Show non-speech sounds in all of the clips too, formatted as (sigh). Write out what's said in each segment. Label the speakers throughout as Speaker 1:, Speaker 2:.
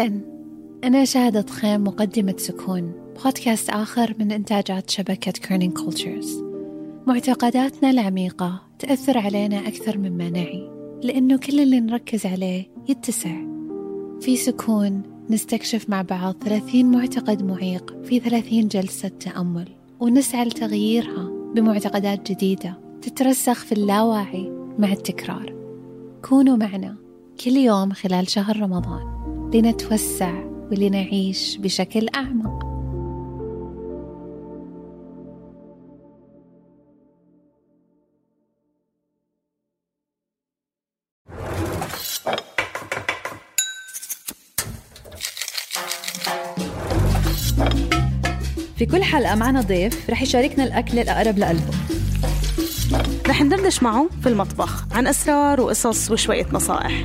Speaker 1: أهلا. أنا شهد الخيم مقدمة سكون بودكاست آخر من إنتاجات شبكة Kerning Cultures معتقداتنا العميقة تأثر علينا أكثر مما نعي لأنه كل اللي نركز عليه يتسع. في سكون نستكشف مع بعض 30 معتقد عميق في 30 جلسة تأمل ونسعى لتغييرها بمعتقدات جديدة تترسخ في اللاواعي مع التكرار. كونوا معنا كل يوم خلال شهر رمضان. لنتوسع ولنعيش بشكل أعمق.
Speaker 2: في كل حلقة معنا ضيف رح يشاركنا الأكل الأقرب لقلبه.
Speaker 3: رح ندردش معه في المطبخ عن أسرار وقصص وشوية نصائح.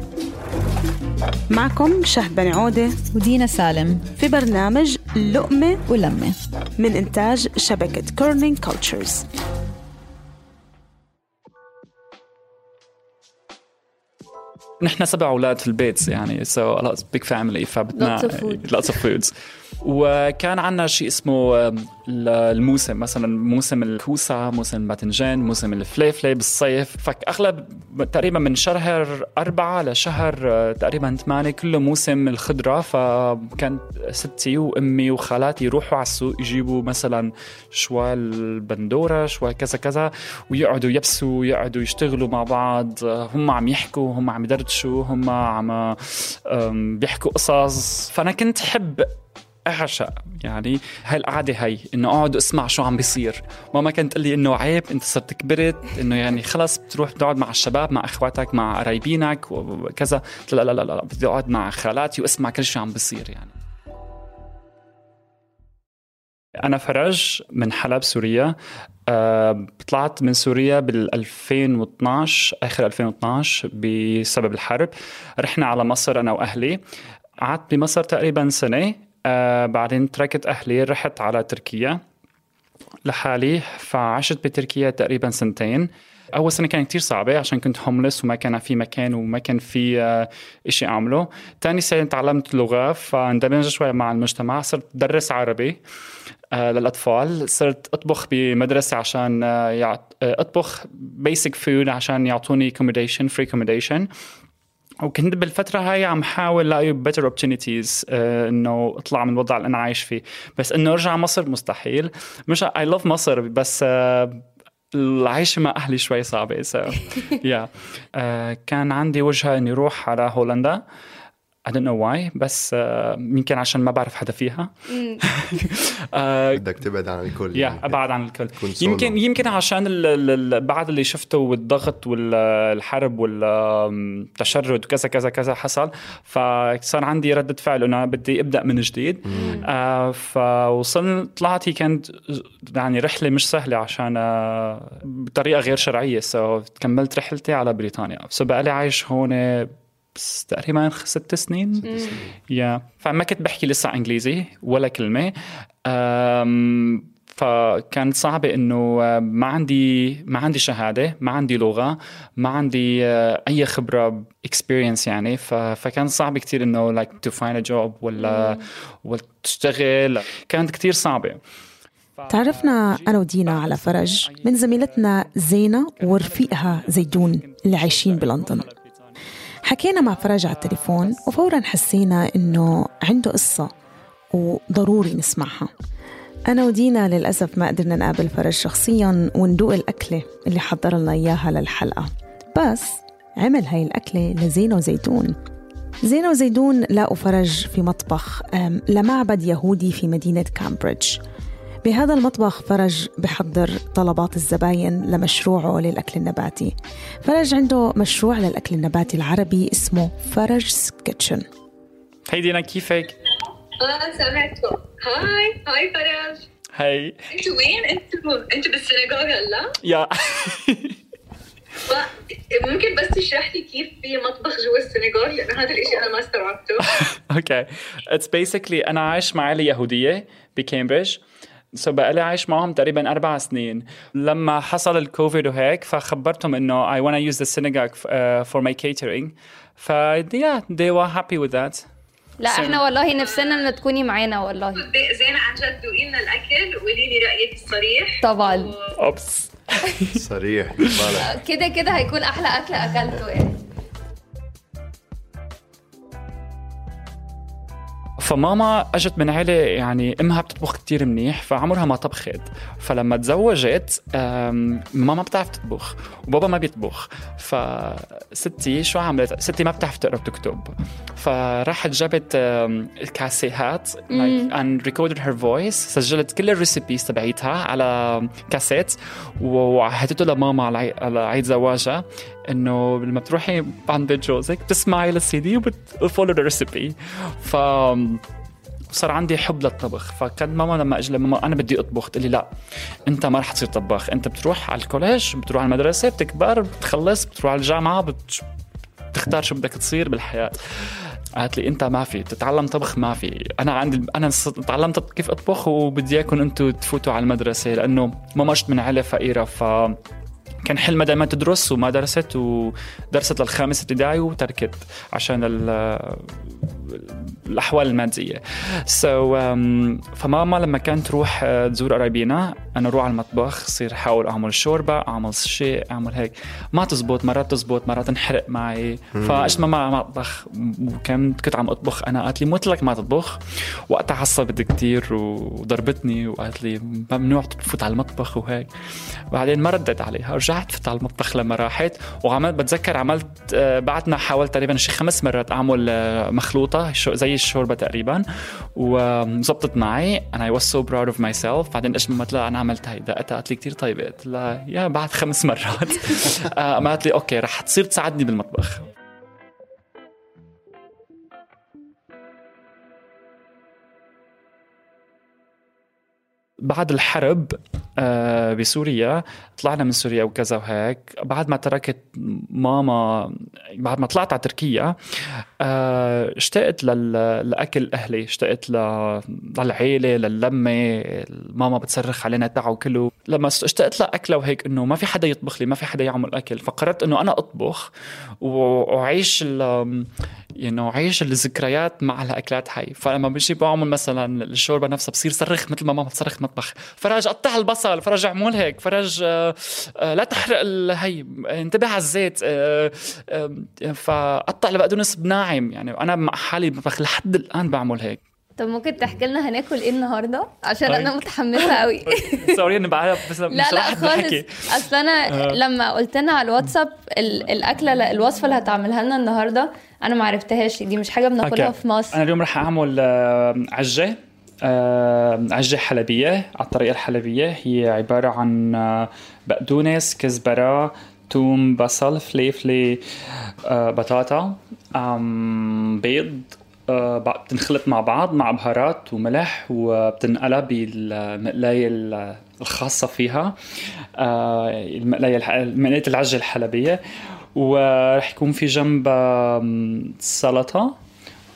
Speaker 3: معكم شهد بن عودة
Speaker 2: ودينا سالم
Speaker 3: في برنامج لقمة
Speaker 2: ولمة.
Speaker 3: من إنتاج شبكة Kerning Cultures
Speaker 4: نحن سبع أولاد في البيت يعني so a lot big family فبدنا
Speaker 5: lots of
Speaker 4: foods. وكان عندنا شيء اسمه الموسم مثلا موسم الكوسة موسم الباذنجان موسم الفليفلة بالصيف. فاغلب تقريبا من شهر أربعة لشهر uh, تقريبا ثمانية كله موسم الخضرة. فكان ستي وأمي وخالاتي يروحوا على السوق يجيبوا مثلا شوال البندورة شوال كذا كذا ويقعدوا يبسوا ويقعدوا يشتغلوا مع بعض. هم عم يحكوا هم عم يدردشوا هم عم بيحكوا قصص. فأنا كنت حب أعشق. يعني هاي القعده هي إنه أقعد اسمع شو عم بيصير. ماما كانت تقول لي إنه عيب أنت صرت كبرت إنه يعني خلص بتروح بتقعد مع الشباب مع أخواتك مع قرايبينك وكذا. لا لا لا, لا بدي أقعد مع خالاتي وأسمع كل شيء عم بيصير يعني. أنا فرج من حلب سوريا. أه طلعت من سوريا بال 2012 آخر 2012 بسبب الحرب. رحنا على مصر أنا وأهلي. قعدت بمصر تقريبا سنة. أه بعدين تركت أهلي رحت على تركيا. لحالي فعشت بتركيا تقريبا سنتين. أول سنة كانت كتير صعبة عشان كنت homeless وما كان في مكان وما كان في آه، إشي أعمله. تاني سنة تعلمت لغة فاندمجت شوي مع المجتمع صرت درس عربي آه، للأطفال. صرت أطبخ بمدرسة عشان آه، أطبخ basic food عشان يعطوني accommodation free accommodation. وكنت بالفترة هاي عم حاول لاقي opportunities آه إنه أطلع من الوضع اللي أنا عايش فيه. بس إنه أرجع مصر مستحيل. مش I love مصر بس العيش مع أهلي شوي صعبة so (laughs) yeah. آه كان عندي وجهة إني أروح على هولندا. I don't know why بس آه يمكن عشان ما بعرف حدا فيها. (laughs) آه
Speaker 5: بدك تبعد عن الكل
Speaker 4: يا
Speaker 5: يعني.
Speaker 4: أبعد عن الكل. يمكن يمكن عشان ال- ال- ال- بعد اللي شفته والضغط والحرب والتشرد وكذا كذا كذا حصل فصار عندي ردة فعل إنه أنا بدي أبدأ من جديد. آه فوصلنا طلعت هي كانت يعني رحلة مش سهلة عشان بطريقة غير شرعية. so كملت رحلتي على بريطانيا. so بقى لي عايش هون بس تقريبا ست سنين. yeah. فما كنت بحكي لسه إنجليزي ولا كلمة. أم، فكانت صعبة إنه ما عندي ما عندي شهادة، ما عندي لغة، ما عندي أي خبرة experience يعني. فكان صعب كتير إنه like to find a job ولا ولا تشتغل. كانت كتير صعبة.
Speaker 3: تعرفنا أنا ودينا على فرج من زميلتنا زينة ورفيقها زيدون اللي عايشين بلندن. حكينا مع فرج على التليفون وفورا حسينا إنه عنده قصة وضروري نسمعها. أنا ودينا للأسف ما قدرنا نقابل فرج شخصيا وندوق الأكلة اللي حضر لنا إياها للحلقة. بس عمل هاي الأكلة لزينة وزيتون. زينة وزيدون لاقوا فرج في مطبخ لمعبد يهودي في مدينة كامبريدج. بهذا المطبخ فرج بحضر طلبات الزباين لمشروعه للأكل النباتي. فرج عنده مشروع للأكل النباتي العربي اسمه فرج كيتشن
Speaker 4: hi دينا كيفك؟
Speaker 5: آه سمعتكم. hi hi فرج.
Speaker 4: hi.
Speaker 5: أنتوا وين؟ أنتوا أنتوا بالسنغال هلا؟
Speaker 4: yeah. (laughs)
Speaker 5: ممكن بس تشرح لي كيف في مطبخ جوا السنغال لأنه هذا الشيء أنا ما استوعبته.
Speaker 4: okay it's basically أنا عايش مع عائله يهودية بكامبريدج. so بقى لي عايش معهم تقريبا أربع سنين. لما حصل الكوفيد وهيك فخبرتهم إنه I wanna use the synagogue uh, for my catering. ف yeah they were happy with that.
Speaker 6: لا إحنا والله نفسنا إن تكوني معانا والله.
Speaker 5: بس عن جد دوقي لنا الأكل وقولي لي رأيك الصريح.
Speaker 6: طبعا.
Speaker 5: أو
Speaker 4: بس
Speaker 7: صريح. (laughs)
Speaker 6: كده كده هيكون أحلى أكل أكلته يعني.
Speaker 4: فماما أجت من عيلة يعني أمها بتطبخ كتير منيح فعمرها ما طبخت. فلما تزوجت ماما بتعرف تطبخ وبابا ما بيطبخ. فستي شو عملت؟ ستي ما بتعرف تقرا وتكتب فراحت جابت كاسيهات like, and recorded her voice. سجلت كل ال recipes تبعيتها على كاسيت وعهدته لماما على عيد زواجها. إنه لما بتروحي عند بيت جوزك بتسمعي للسي دي وبت follow recipe ف صار عندي حب للطبخ. فكان ماما لما أجي ماما أنا بدي أطبخ تقول لي لا أنت ما رح تصير طباخ. أنت بتروح على ال college بتروح على المدرسة بتكبر بتخلص بتروح على الجامعة بت... بتختار شو بدك تصير بالحياة. قالت لي أنت ما في تتعلم طبخ ما في. أنا عندي أنا تعلمت كيف أطبخ وبدي إياكم أنتم تفوتوا على المدرسة لأنه ماما أجت من عائله فقيرة ف كان حلمها دائما تدرس وما درست ودرست للخامس ابتدائي وتركت عشان الأحوال المادية. سو so, um, فماما لما كانت تروح uh, تزور قرايبينا أنا أروح على المطبخ صير احاول أعمل شوربة أعمل شيء أعمل هيك. ما تزبط مرات تزبط مرات تنحرق معي. ماما ما اطبخ وكنت كنت عم أطبخ. أنا قالت لي قلت لك ما تطبخ. وقتها عصبت كثير وضربتني وقالت لي ممنوع تفوت على المطبخ. وهيك. بعدين ما ردت عليها رجعت فت على المطبخ لما راحت. وعملت بتذكر عملت uh, بعدنا حاولت تقريبا شي خمس مرات أعمل uh, مخلوطة زي الشوربه تقريبا. وزبطت معي. And I was so proud of myself. بعدين إيش ما لا أنا عملت هاي دقتها قالت لي كثير طيبه قلت لها يا بعد خمس مرات. (laughs) ما قالت لي أوكي رح تصير تساعدني بالمطبخ. بعد الحرب بسوريا. طلعنا من سوريا وكذا وهيك. بعد ما تركت ماما بعد ما طلعت على تركيا اشتقت للاكل أهلي. اشتقت للعيلة للمة. ماما بتصرخ علينا تعوا كله لما اشتقت لاكله وهيك إنه ما في حدا يطبخ لي ما في حدا يعمل أكل. فقررت إنه أنا أطبخ وأعيش يعني عيش الذكريات مع الأكلات هاي. فلما بجي بعمل مثلا الشوربة نفسها بصير صرخ مثل ما ماما بتصرخ مطبخ. فرج قطع البصل فرج اعمل هيك. فرج آه لا تحرق هي انتبه على الزيت آه آه فقطع البقدونس بناعم. يعني أنا مع حالي بطبخ لحد الآن بعمل هيك.
Speaker 6: طب ممكن تحكي لنا هناكل إيه النهارده؟ عشان أنا متحمسة قوي. (laughs)
Speaker 4: سوري اني بعرف بس
Speaker 6: لا لا خالص. أصل أنا لما قلت لنا على الواتساب الأكلة الوصفة اللي هتعملها لنا النهارده أنا ما عرفتهاش. دي مش حاجة بناكلها في مصر.
Speaker 4: أنا اليوم رح أعمل عجة عجة حلبية على الطريقة الحلبية. هي عبارة عن بقدونس كزبرة توم بصل فليفلي بطاطا بيض بتنخلط مع بعض مع بهارات وملح وبتنقلها بالمقلاية الخاصة فيها. المقلاية مقلاية العجة الحلبية. ورح يكون في جنبها سلطة.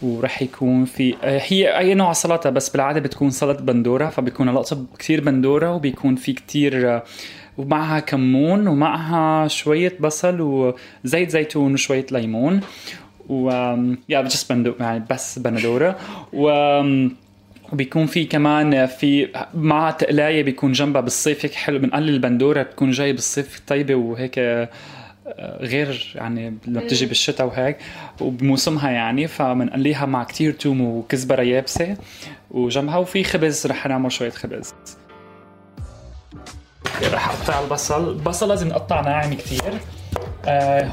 Speaker 4: ورح يكون في هي أي نوع سلطة بس بالعادة بتكون سلطة بندورة فبيكون الاقصى كثير بندورة وبيكون في كثير ومعها كمون ومعها شوية بصل وزيت زيتون وشوية ليمون. و يا بس بندو يعني بس بندوره و وبيكون في كمان في مع تقلايه بيكون جنبها بالصيف هيك حلو بنقلل البندورة بتكون جاي بالصيف طيبة وهيك آه، غير يعني لما بتجي بالشتاء وهيك وبموسمها يعني فبنقليها مع كتير توم وكزبرة يابسة وجنبها وفي خبز رح نعمل شوية خبز. رح أقطع البصل. البصل لازم نقطع ناعم كتير.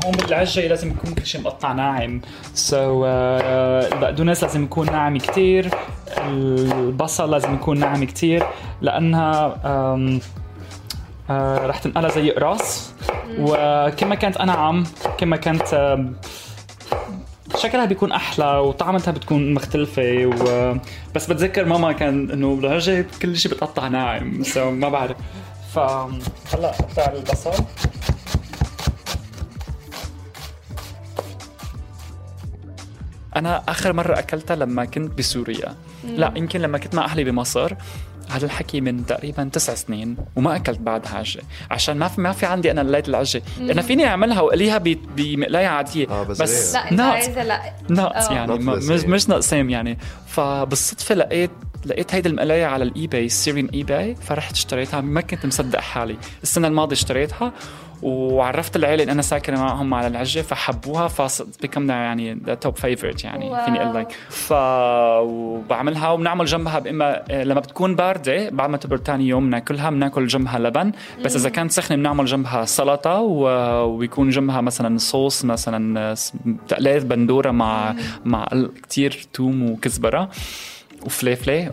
Speaker 4: هون بالعجة لازم يكون كل شيء مقطع ناعم. so so, آه البقدونس لازم يكون ناعم كتير. البصل لازم يكون ناعم كتير. لأنها آه رح تنقلها زي أقراص. وكما كانت أنعم كما كانت آه شكلها بيكون أحلى وطعمتها بتكون مختلفة. و... بس بتذكر ماما كان إنه بالعجة كل شيء بتقطع ناعم. so ما بعرف. فهلا قطع البصل. أنا آخر مرة أكلتها لما كنت بسوريا. لا يمكن لما كنت مع أهلي بمصر. هذا الحكي من تقريبا تسع سنين وما أكلت بعدها عجة. عشان ما في ما في عندي أنا مقلاية العجة. أنا فيني أعملها وأقليها بمقلاية عادية.
Speaker 7: آه بس,
Speaker 4: بس
Speaker 6: لا عايزة لا.
Speaker 4: ناقص
Speaker 6: آه.
Speaker 4: يعني مش. مش ناقصين يعني. فبالصدفة لقيت لقيت هيدي المقلاية على ال eBay سيرين eBay فرحت اشتريتها. ما كنت مصدق حالي. السنة الماضية اشتريتها. وعرفت العيلة إن أنا ساكن معهم على العجه فحبوها فبكمنا يعني top favourite يعني
Speaker 6: wow.
Speaker 4: فيني أقول لك. ف وبعملها وبنعمل جنبها بإما لما بتكون باردة بعد ما تبرد ثاني يوم بناكلها بناكل جنبها لبن. بس إذا كانت سخنة بنعمل جنبها سلطة و... وبيكون جنبها مثلا صوص مثلا تقلية بندورة مع مع كثير توم وكزبرة وفليفلة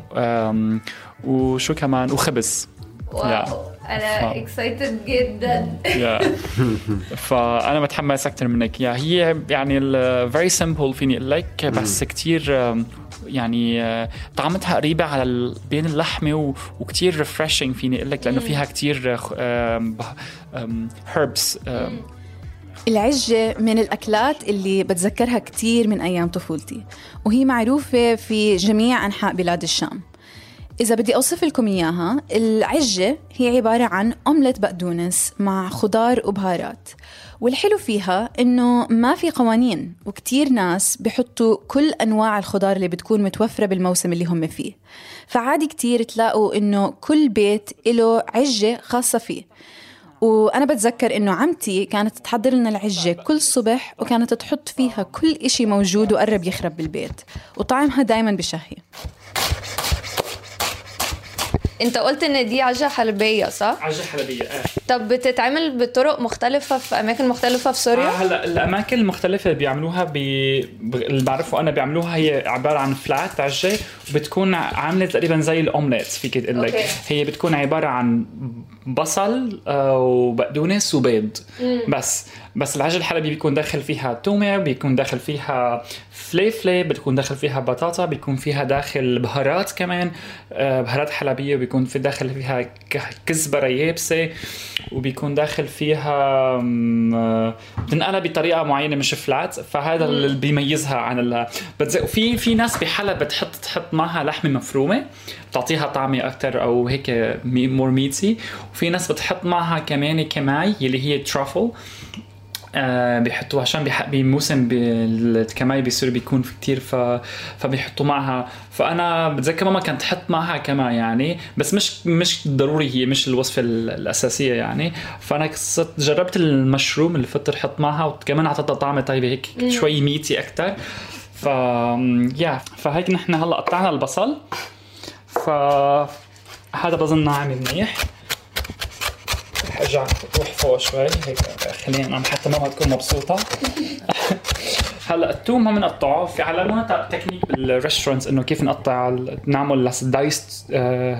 Speaker 4: وشو كمان؟ وخبز.
Speaker 6: wow. أنا
Speaker 4: ف-
Speaker 6: excited جدا.
Speaker 4: yeah (laughs) فأنا متحمس أكثر منك. yeah هي يعني very simple فيني أقول لك بس كثير يعني آه، طعمتها قريبة على بين اللحمة و- وكثير refreshing فيني أقول لك لأنه فيها كثير herbs
Speaker 2: العجة من الأكلات اللي بتذكرها كتير من أيام طفولتي وهي معروفة في جميع أنحاء بلاد الشام. إذا بدي أوصف لكم إياها العجة هي عبارة عن أومليت بقدونس مع خضار وبهارات. والحلو فيها إنه ما في قوانين وكتير ناس بحطوا كل أنواع الخضار اللي بتكون متوفرة بالموسم اللي هم فيه. فعادي كتير تلاقوا إنه كل بيت له عجة خاصة فيه. وأنا بتذكر إنه عمتي كانت تحضر لنا العجة كل صبح وكانت تحط فيها كل إشي موجود وقرب يخرب بالبيت. وطعمها دايما بشهي.
Speaker 6: انت قلت ان دي عجة حلبية صح؟
Speaker 4: عجه حلبية إيه
Speaker 6: طب بتتعمل بطرق مختلفة في أماكن مختلفة في
Speaker 4: آه
Speaker 6: سوريا؟
Speaker 4: هلا الأماكن المختلفة اللي بيعملوها ب... ب... اللي بعرفه أنا بيعملوها هي عبارة عن فلات عجه وبتكون عاملة تقريبا زي الأومليت فيك تقول لك. هي بتكون عبارة عن بصل آه، وبقدونس وبيض. بس بس العجل الحلبي بيكون داخل فيها تومة بيكون داخل فيها فليفلة بتكون داخل فيها بطاطا بيكون فيها داخل بهارات كمان آه، بهارات حلبية بيكون في داخل فيها ك- كزبرة يابسة وبيكون داخل فيها آه، بتنقلها بطريقة معينة مش flat فهذا اللي بيميزها عن ال في في ناس بحلب بتحط تحط معها لحمة مفرومة بتعطيها طعمه أكثر أو هيك more meaty وفي ناس بتحط معها كمان كماي اللي هي truffle آه بيحطوها عشان بموسم الكماي بسوريا بيكون في كتير ف... فبيحطوا معها. فأنا بتذكر ماما كانت تحط معها كمان يعني بس مش مش ضروري هي مش الوصفة ال- الأساسية يعني. فأنا صرت جربت المشروم اللي أحط معها وكمان أعطتها طعمه طيبه هيك شوي ميتي أكثر ف يا فهيك نحن هلأ قطعنا البصل. ف هذا بظن ناعم منيح. رح ارجع روح فوق شوي هيك خلينا نعم حتى ماما تكون مبسوطة. (laughs) هلا الثوم ما بنقطعه في علمونا technique بال restaurants إنه كيف نقطع نعمل diced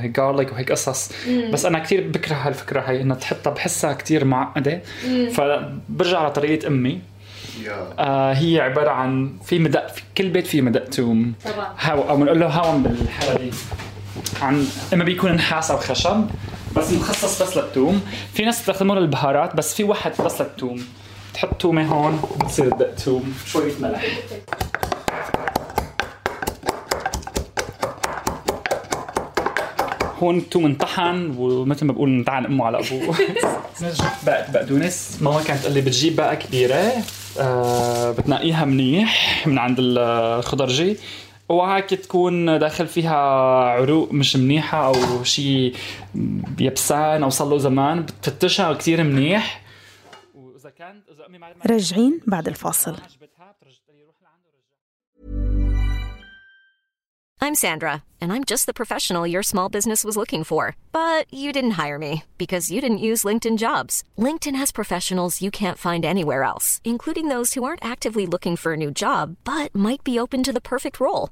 Speaker 4: garlic وهيك قصص. بس أنا كثير بكره هالفكرة هي انها تحطها بحسها كثير معقدة. فبرجع على طريقة أمي. آه هي عبارة عن في مدق في كل بيت فيه مدق توم.
Speaker 6: طبعا.
Speaker 4: هاو أو بنقول له هاون بالحلبي. عن إما بيكون نحاس أو خشب بس مخصص بس للثوم في ناس بتستخدمه للبهارات بس في واحد بس للثوم تحط تومة هون بتصير دق توم شوية ملح. هون الثوم انطحن ومثل ما بقول انطعن أمه على أبوه. (laughs) بقى بقدونس ماما كانت تقول لي بتجيب بقى كبيرة آه بتنقيها منيح من عند الخضرجي. وهيك تكون داخل فيها عروق مش منيحة أو شيء يبسان أو صار له زمان بتفتشها كثير منيح معلمة
Speaker 3: راجعين بعد الفاصل
Speaker 8: I'm Sandra, and I'm just the professional your small business was looking for. But you didn't hire me because you didn't use LinkedIn jobs. LinkedIn has professionals you can't find anywhere else, including those who aren't actively looking for a new job but might be open to the perfect role,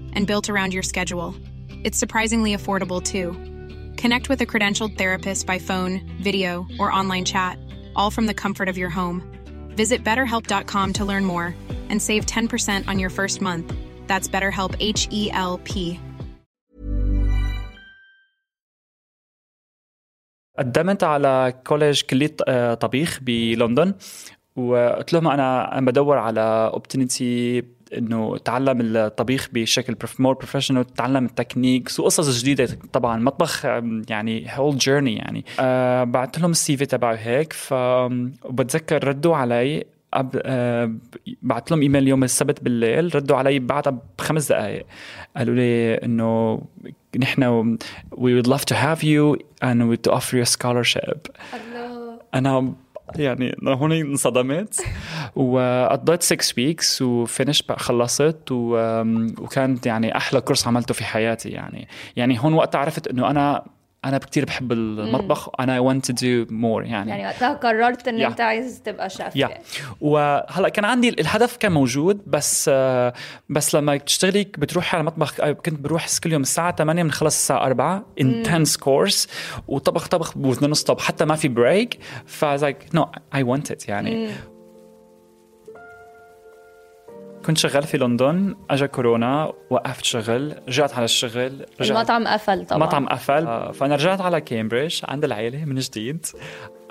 Speaker 7: and built around your schedule. It's surprisingly affordable too. Connect with a credentialed therapist by phone, video, or online chat, all from the comfort of your home. Visit betterhelp.com to learn more and save 10% on your first month. That's BetterHelp H E L P.
Speaker 4: قدمت على كوليج كلية آه، طبيخ بلندن وقلت لهم انا انا بدور على اوبتونيتي إنه اتعلم الطبيخ بشكل more professional اتعلم ال techniques وقصص جديدة طبعا مطبخ يعني whole journey يعني. أه بعت لهم ال CV تبعي هيك ف وبتذكر ردوا علي قبل أه بعت لهم إيميل يوم السبت بالليل ردوا علي بعدها بخمس دقائق قالوا لي إنه نحن we would love to have you and we would offer you a scholarship. أنا يعني هون انصدمت وقضيت 6 ويكس وفينش خلصت. وكانت يعني أحلى كورس عملته في حياتي يعني يعني هون وقتها عرفت إنه أنا أنا كثير بحب المطبخ أنا I want to do more يعني.
Speaker 6: يعني وقتها قررت ان
Speaker 4: Yeah.
Speaker 6: انت عايز تبقى شيف
Speaker 4: يا وهلأ كان عندي الهدف كان موجود بس آه، بس لما تشتغلي بتروحي على المطبخ آه، كنت بروح كل يوم الساعة 8 بنخلص الساعة 4 intense كورس وطبخ طبخ بدون stop حتى ما في break ف like no I want it يعني. كنت شغال في لندن اجى كورونا وقفت شغل رجعت على الشغل رجعت
Speaker 6: المطعم قفل طبعا.
Speaker 4: مطعم قفل. آه، فأنا رجعت على كامبريدج عند العيلة من جديد.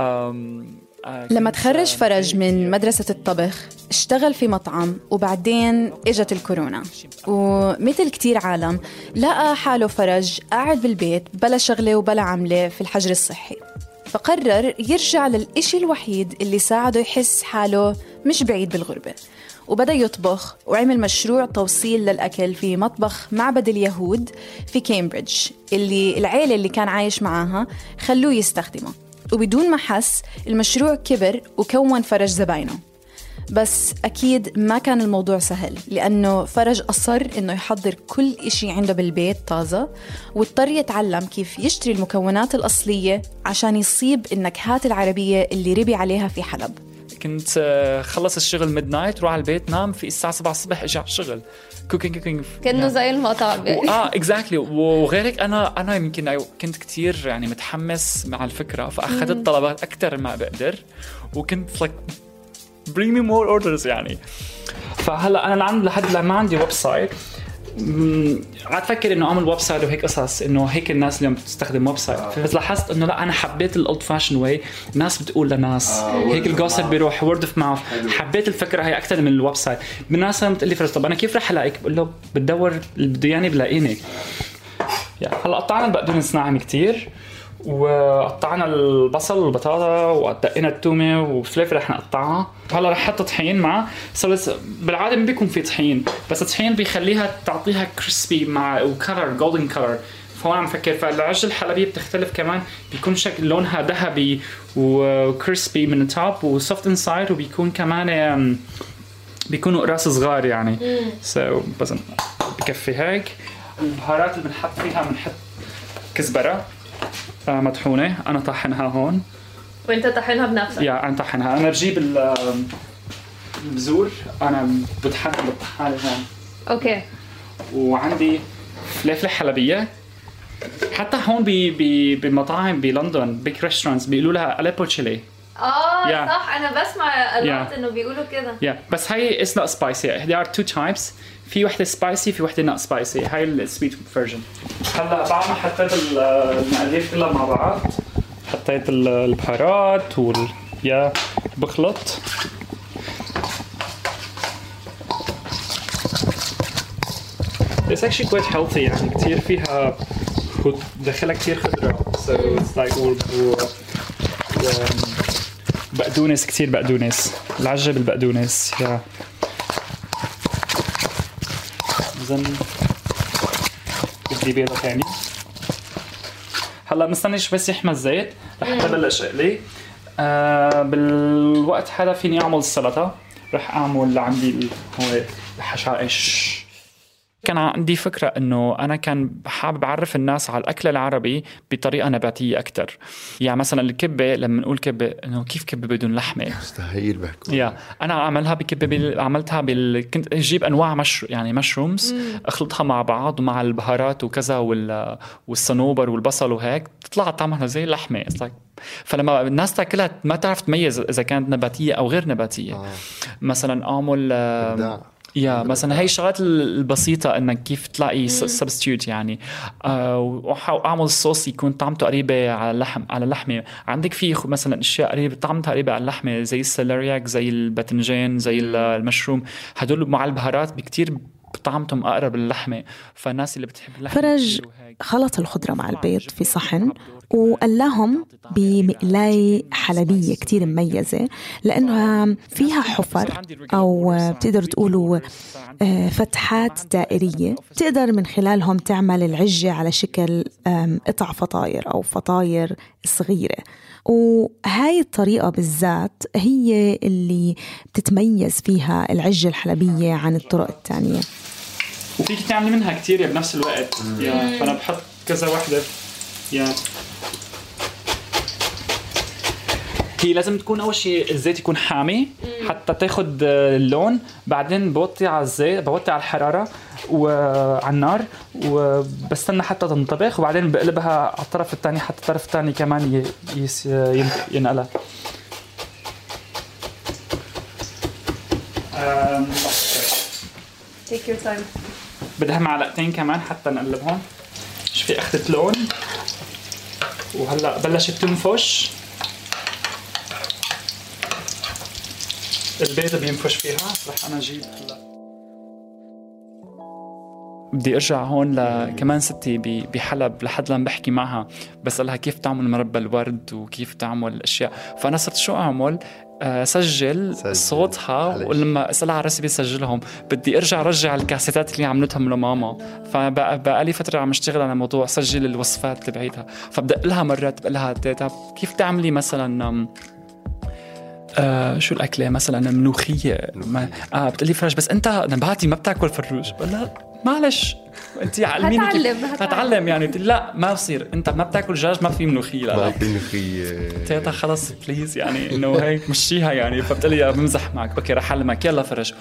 Speaker 4: أم، آه،
Speaker 2: لما تخرج فرج من مدرسة الطبخ اشتغل في مطعم وبعدين إجت الكورونا. ومثل كتير عالم لقى حاله فرج قاعد بالبيت بلا شغلة وبلا عملة في الحجر الصحي. فقرر يرجع للإشي الوحيد اللي ساعده يحس حاله مش بعيد بالغربة. وبدأ يطبخ وعمل مشروع توصيل للأكل في مطبخ معبد اليهود في كامبريدج اللي العيلة اللي كان عايش معاها خلوه يستخدمه. وبدون ما حس المشروع كبر وكون فرج زباينه. بس أكيد ما كان الموضوع سهل لأنه فرج أصر إنه يحضر كل إشي عنده بالبيت طازة واضطر يتعلم كيف يشتري المكونات الأصلية عشان يصيب النكهات العربية اللي ربي عليها في حلب.
Speaker 4: كنت آه، خلص الشغل midnight روح على البيت نام في الساعة 7 الصبح أجي على الشغل cooking cooking
Speaker 6: كانه زي المطعم.
Speaker 4: آه exactly وغيرك أنا أنا يمكن أيوة كنت كتير يعني متحمس مع الفكرة فأخذت طلبات أكثر ما بقدر وكنت like bring me more orders يعني. فهلا أنا لحد ما عندي website قعدت أفكر إنه أعمل website وهيك قصص إنه هيك الناس اليوم بتستخدم website بس لاحظت إنه لا أنا حبيت ال old fashion way ناس بتقول لناس هيك ال gossip بيروح word of mouth حبيت الفكرة هي أكثر من ال website بالناس لما بتقول لي فرج طب أنا كيف رح ألاقيك؟ بقول له بتدور اللي بده إياني بلاقيني هلأ قطعنا البقدونس ناعم كتير. وقطعنا البصل والبطاطا ودقينا التومة والفلفل رح نقطعها. هلا رح أحط طحين معها صارت بالعادة ما بيكون في طحين بس الطحين بيخليها تعطيها crispy مع و color golden color فهون عم فكر فالعجة الحلبية بتختلف كمان. بيكون شكل لونها ذهبي و crispy من ال top و soft inside وبيكون كمان بيكونوا قراص صغار يعني. so بس بكفي هيك. البهارات اللي بنحط فيها بنحط كزبرة. مطحونة. أنا طحنها هون.
Speaker 6: وأنت طحنها بنفسك.
Speaker 4: يا أنا طحنها أنا بجيب ال- البذور. أنا بطحنها بالطحالة هون.
Speaker 6: okay.
Speaker 4: وعندي فلفلة حلبية. حتى هون ب- ب- بالمطاعم بلندن big restaurants بيقولوا لها Aleppo
Speaker 6: chili آه
Speaker 4: Yeah.
Speaker 6: صح. أنا بسمع lot
Speaker 4: Yeah.
Speaker 6: إنه بيقولوا كده.
Speaker 4: Yeah. بس هي it's not spicy. There are two types. في وحدة spicy في وحدة not spicy. هاي ال sweet version هلأ بعد ما حطيت ال- المقادير كلها مع بعض حطيت ال- البهارات وال يا بخلط. It's actually quite healthy يعني كثير فيها دخلها كثير خضرة. So it's like و, و, و بقدونس كثير بقدونس. العجة بالبقدونس يا زين بدي بيضة ثاني هلا مستني شوي بس يحمى الزيت رح أبلش أقلي. آه بالوقت هذا فيني أعمل السلطة رح أعمل عندي هو الحشائش. كان عندي فكرة إنه أنا كان حابب أعرف الناس على الأكل العربي بطريقة نباتية أكثر يعني مثلا الكبة لما نقول كبة إنه كيف كبة بدون لحمة؟
Speaker 9: مستحيل بحكوا.
Speaker 4: يا أنا اعملها بكبة بال... عملتها بال... كنت أجيب أنواع مش يعني mushrooms أخلطها مع بعض ومع البهارات وكذا وال... والصنوبر والبصل وهيك تطلع طعمها زي like... فلما الناس تاكلها ما تعرف تميز إذا كانت نباتية أو غير نباتية.
Speaker 9: آه.
Speaker 4: مثلا اعمل يا مثلا هي الشغلات البسيطة إنك كيف تلاقي substitute يعني. آه وأعمل صوص يكون طعمته قريبة على اللحم على اللحمة عندك في مثلا أشياء قريبة طعمتها قريبة على اللحمة زي ال celeriac زي الباذنجان زي ال- المشروم. هدول مع البهارات بكتير طعمتهم أقرب للحمة. فالناس اللي بتحب اللحمة
Speaker 3: فرج. خلط الخضرة مع البيض في صحن. وقلاهم بمقلاية حلبية كتير مميزة لأنها فيها حفر أو بتقدروا تقولوا آه، فتحات دائرية بتقدر من خلالهم تعمل العجة على شكل قطع فطاير أو فطاير صغيرة. وهاي الطريقة بالذات هي اللي بتتميز فيها العجة الحلبية عن الطرق التانية.
Speaker 4: وفيك تعملي منها كتير بنفس الوقت. يا فانا بحط كذا وحدة. يا. هي لازم تكون أول شيء الزيت يكون حامي حتى تاخد اللون بعدين بوطي على الزيت بوطي على الحرارة وعلى النار وبستنى حتى تنطبخ وبعدين بقلبها على الطرف الثاني حتى الطرف الثاني كمان ي- يس- ين- ينقلى أم،
Speaker 6: take your time.
Speaker 4: بدها معلقتين كمان حتى نقلبهم. شوفي أخذت لون. وهلا بلشت تنفش. البيض بينفش فيها. رح أنا أجيب هلا. بدي أرجع هون ل كمان ستي بحلب لحد لما بحكي معها بسألها كيف تعمل مربى الورد وكيف تعمل أشياء. فأنا صرت شو أعمل؟ سجل
Speaker 9: سجل.
Speaker 4: صوتها. ولما أسألها على ريسبي سجلهم. بدي أرجع أرجع الكاسيتات اللي عملتها لماما. فبقى بقى لي فترة عم أشتغل على موضوع سجل الوصفات تبعيتها فبدق لها مرات بقول لها تيتا كيف تعملي مثلا آه شو الأكلة؟ مثلا ملوخيه ما آه بتقلي فرج بس أنت نباتي ما بتاكل فروج بقول لها معلش. انت علميني
Speaker 6: هتعلم، هتعلم.
Speaker 4: هتعلم يعني. لا ما بصير. انت ما بتاكل دجاج ما في ملوخيه لا,
Speaker 9: ما. في ملوخية
Speaker 4: تيتا خلص please يعني إنه هيك مشيها يعني. فبتقلي يا بمزح معك. okay رح أعلمك. يلا فرج.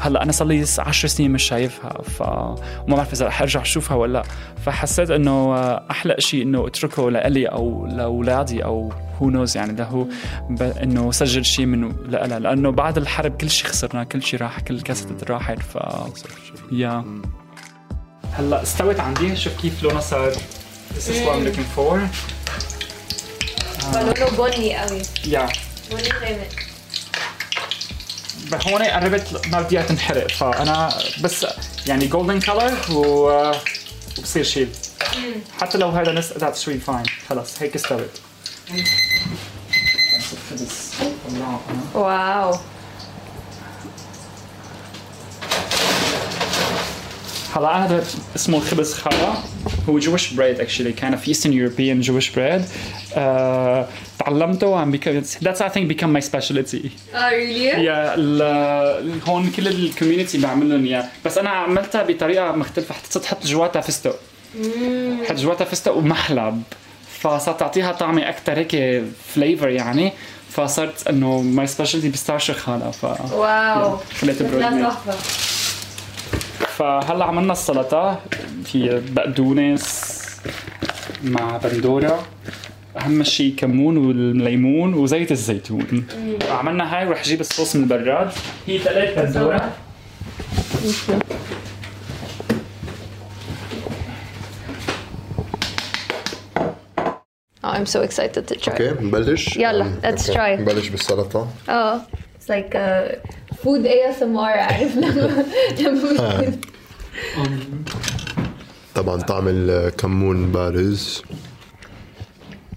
Speaker 4: هلأ أنا صار لي 10 سنين مش شايفها ف وما بعرف إذا رح أرجع أشوفها ولا لا. فحسيت إنه أحلى شيء إنه أتركه لإلي أو لأولادي أو who knows يعني. ده هو ب... إنه سجل شيء منه لها لأنه بعد الحرب كل شيء خسرنا كل شيء راح كل الكاسيتات راحت ف يا هلا استوت عندي شوف كيف لونها صار. This is what I'm looking for.
Speaker 6: لونه بني قوي.
Speaker 4: يا
Speaker 6: بني غامق.
Speaker 4: هون قربت ما بدي إياها تنحرق فأنا بس يعني golden color و وبصير شيل حتى لو هذا نس that's شوي fine خلص هيك استوت. wow. أنا هذا اسمه خبز challah هو Jewish bread actually كان في Eastern European Jewish bread. تعلمته وعم بيكون that's I think become my
Speaker 6: specialty آه
Speaker 4: really yeah هون كل ال community بيعمل لهم إياه. بس أنا عملتها بطريقة مختلفة. حطيت حط جواتها فستق حط جواتها فستق ومحلب. فصارت تعطيها طعمة أكثر هيك flavor يعني. فصرت إنه my specialty pistachio challah ف
Speaker 6: wow.
Speaker 4: خليت
Speaker 6: تحفة.
Speaker 4: فهلا عملنا السلطة هي بقدونس مع بندورة. أهم شيء كمون والليمون وزيت الزيتون. عملنا هاي ورح أجيب الصوص من البراد. هي ثلاث بندورة.
Speaker 6: Oh, I'm so excited to try.
Speaker 9: okay نبلش
Speaker 6: يلا، let's
Speaker 9: okay.
Speaker 6: try.
Speaker 9: نبلش بالسلطه
Speaker 6: آه it's like uh, food ASMR عارف لما (laughs) لما
Speaker 9: طبعا طعم الكمون بارز.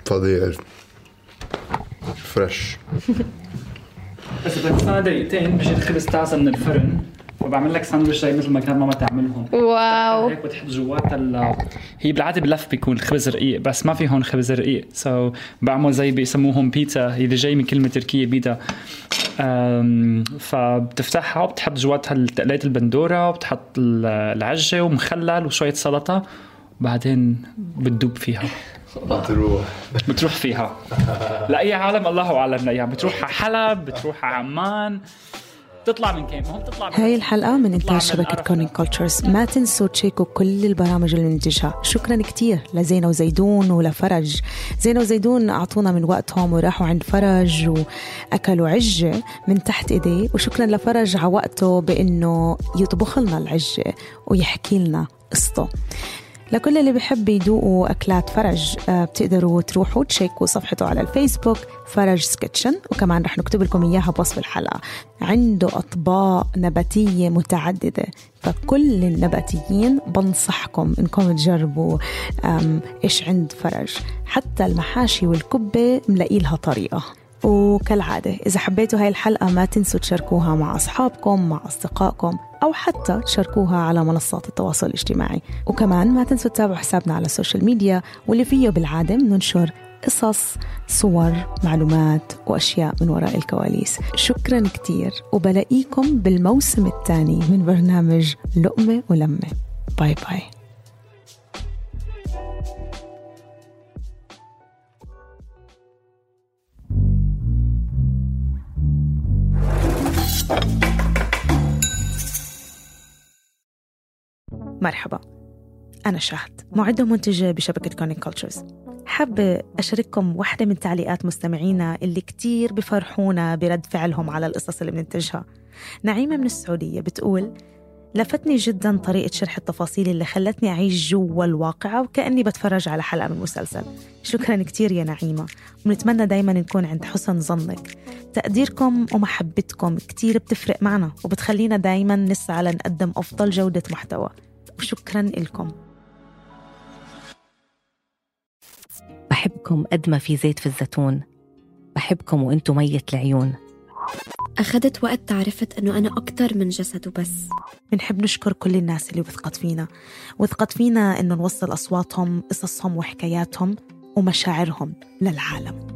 Speaker 9: فظيع. fresh
Speaker 4: بس بدك تستنى دقيقتين بيجي الخبز تازه من الفرن وبعمل لك ساندويتش زي مثل ما كان ماما تعملهم.
Speaker 6: wow.
Speaker 4: هيك بتحط جواتها ال... هي بالعادة بلف بيكون خبز رقيق بس ما في هون خبز رقيق so, بعمل زي بيسموهم بيتزا هي جاي من كلمة تركية بيتا فبتفتحها وبتحط جواتها تقلية البندورة وبتحط ال- العجة ومخلل وشوية سلطة وبعدين بتدوب فيها.
Speaker 9: تروح
Speaker 4: بتروح فيها. لأي عالم الله أعلم. لايام بتروح على حلب بتروح على عمان. تطلع من كيف هون تطلع من
Speaker 3: هاي الحلقة من إنتاج شبكة. كيرنينج كلتشرز. ما تنسوا تشيكوا كل البرامج اللي بننتجها شكرا كتير لزينة وزيدون ولفرج. زينة وزيدون أعطونا من وقتهم وراحوا عند فرج وأكلوا عجة من تحت إيديه وشكرا لفرج على وقته بإنه يطبخ لنا العجة ويحكي لنا قصته. لكل اللي بحب يدوقوا أكلات فرج آه، بتقدروا تروحوا تشيكوا صفحته على الفيسبوك فرج سكتشن وكمان رح نكتب لكم إياها بوصف الحلقة. عنده أطباق نباتية متعددة فكل النباتيين بنصحكم إنكم تجربوا إيش عند فرج. حتى المحاشي والكبة ملاقي لها طريقة. وكالعادة إذا حبيتوا هاي الحلقة ما تنسوا تشاركوها مع أصحابكم مع أصدقائكم. أو حتى تشاركوها على منصات التواصل الاجتماعي. وكمان ما تنسوا تتابعوا حسابنا على السوشيال ميديا واللي فيه بالعادة بننشر قصص صور معلومات وأشياء من وراء الكواليس. شكرا كتير وبلاقيكم بالموسم الثاني من برنامج لقمة ولمة. bye bye. مرحبا. أنا شهد معدة ومنتجة بشبكة كيرنينج كلتشرز. حابة أشارككم واحدة من تعليقات مستمعينا اللي كتير بفرحونا برد فعلهم على القصص اللي بننتجها. نعيمة من السعودية بتقول لفتني جدا طريقة شرح التفاصيل اللي خلتني أعيش جوا الواقعة وكأني بتفرج على حلقة من مسلسل. شكرا كتير يا نعيمة. ونتمنى دايما نكون عند حسن ظنك. تقديركم ومحبتكم كتير بتفرق معنا وبتخلينا دايما نسعى لنقدم أفضل جودة محتوى. وشكرا لكم.
Speaker 10: بحبكم قد ما في زيت في الزيتون. بحبكم وأنتم مية العيون.
Speaker 11: أخذت وقت عرفت أنه أنا أكتر من جسد وبس.
Speaker 3: بنحب نشكر كل الناس اللي وثقت فينا. وثقت فينا إنه نوصل أصواتهم قصصهم وحكاياتهم ومشاعرهم للعالم.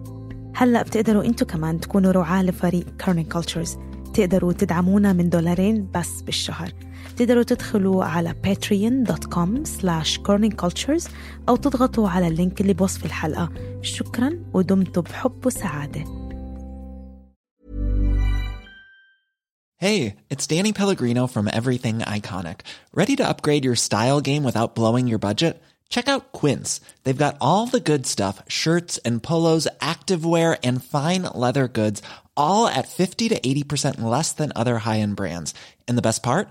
Speaker 3: هلأ بتقدروا أنتوا كمان تكونوا رعاة لفريق كارنين كولتشرز تقدروا تدعمونا من دولارين بس بالشهر. تقدروا تدخلوا على patreon.com slash corningcultures أو تضغطوا على اللينك اللي بوصف الحلقة شكرا ودمتم بحب وسعادة
Speaker 12: Hey, it's Danny Pellegrino from Everything Iconic. Ready to upgrade your style game without blowing your budget? Check out Quince. They've got all the good stuff shirts and polos, activewear, and fine leather goods, all at 50 to 80% less than other high end brands. And the best part?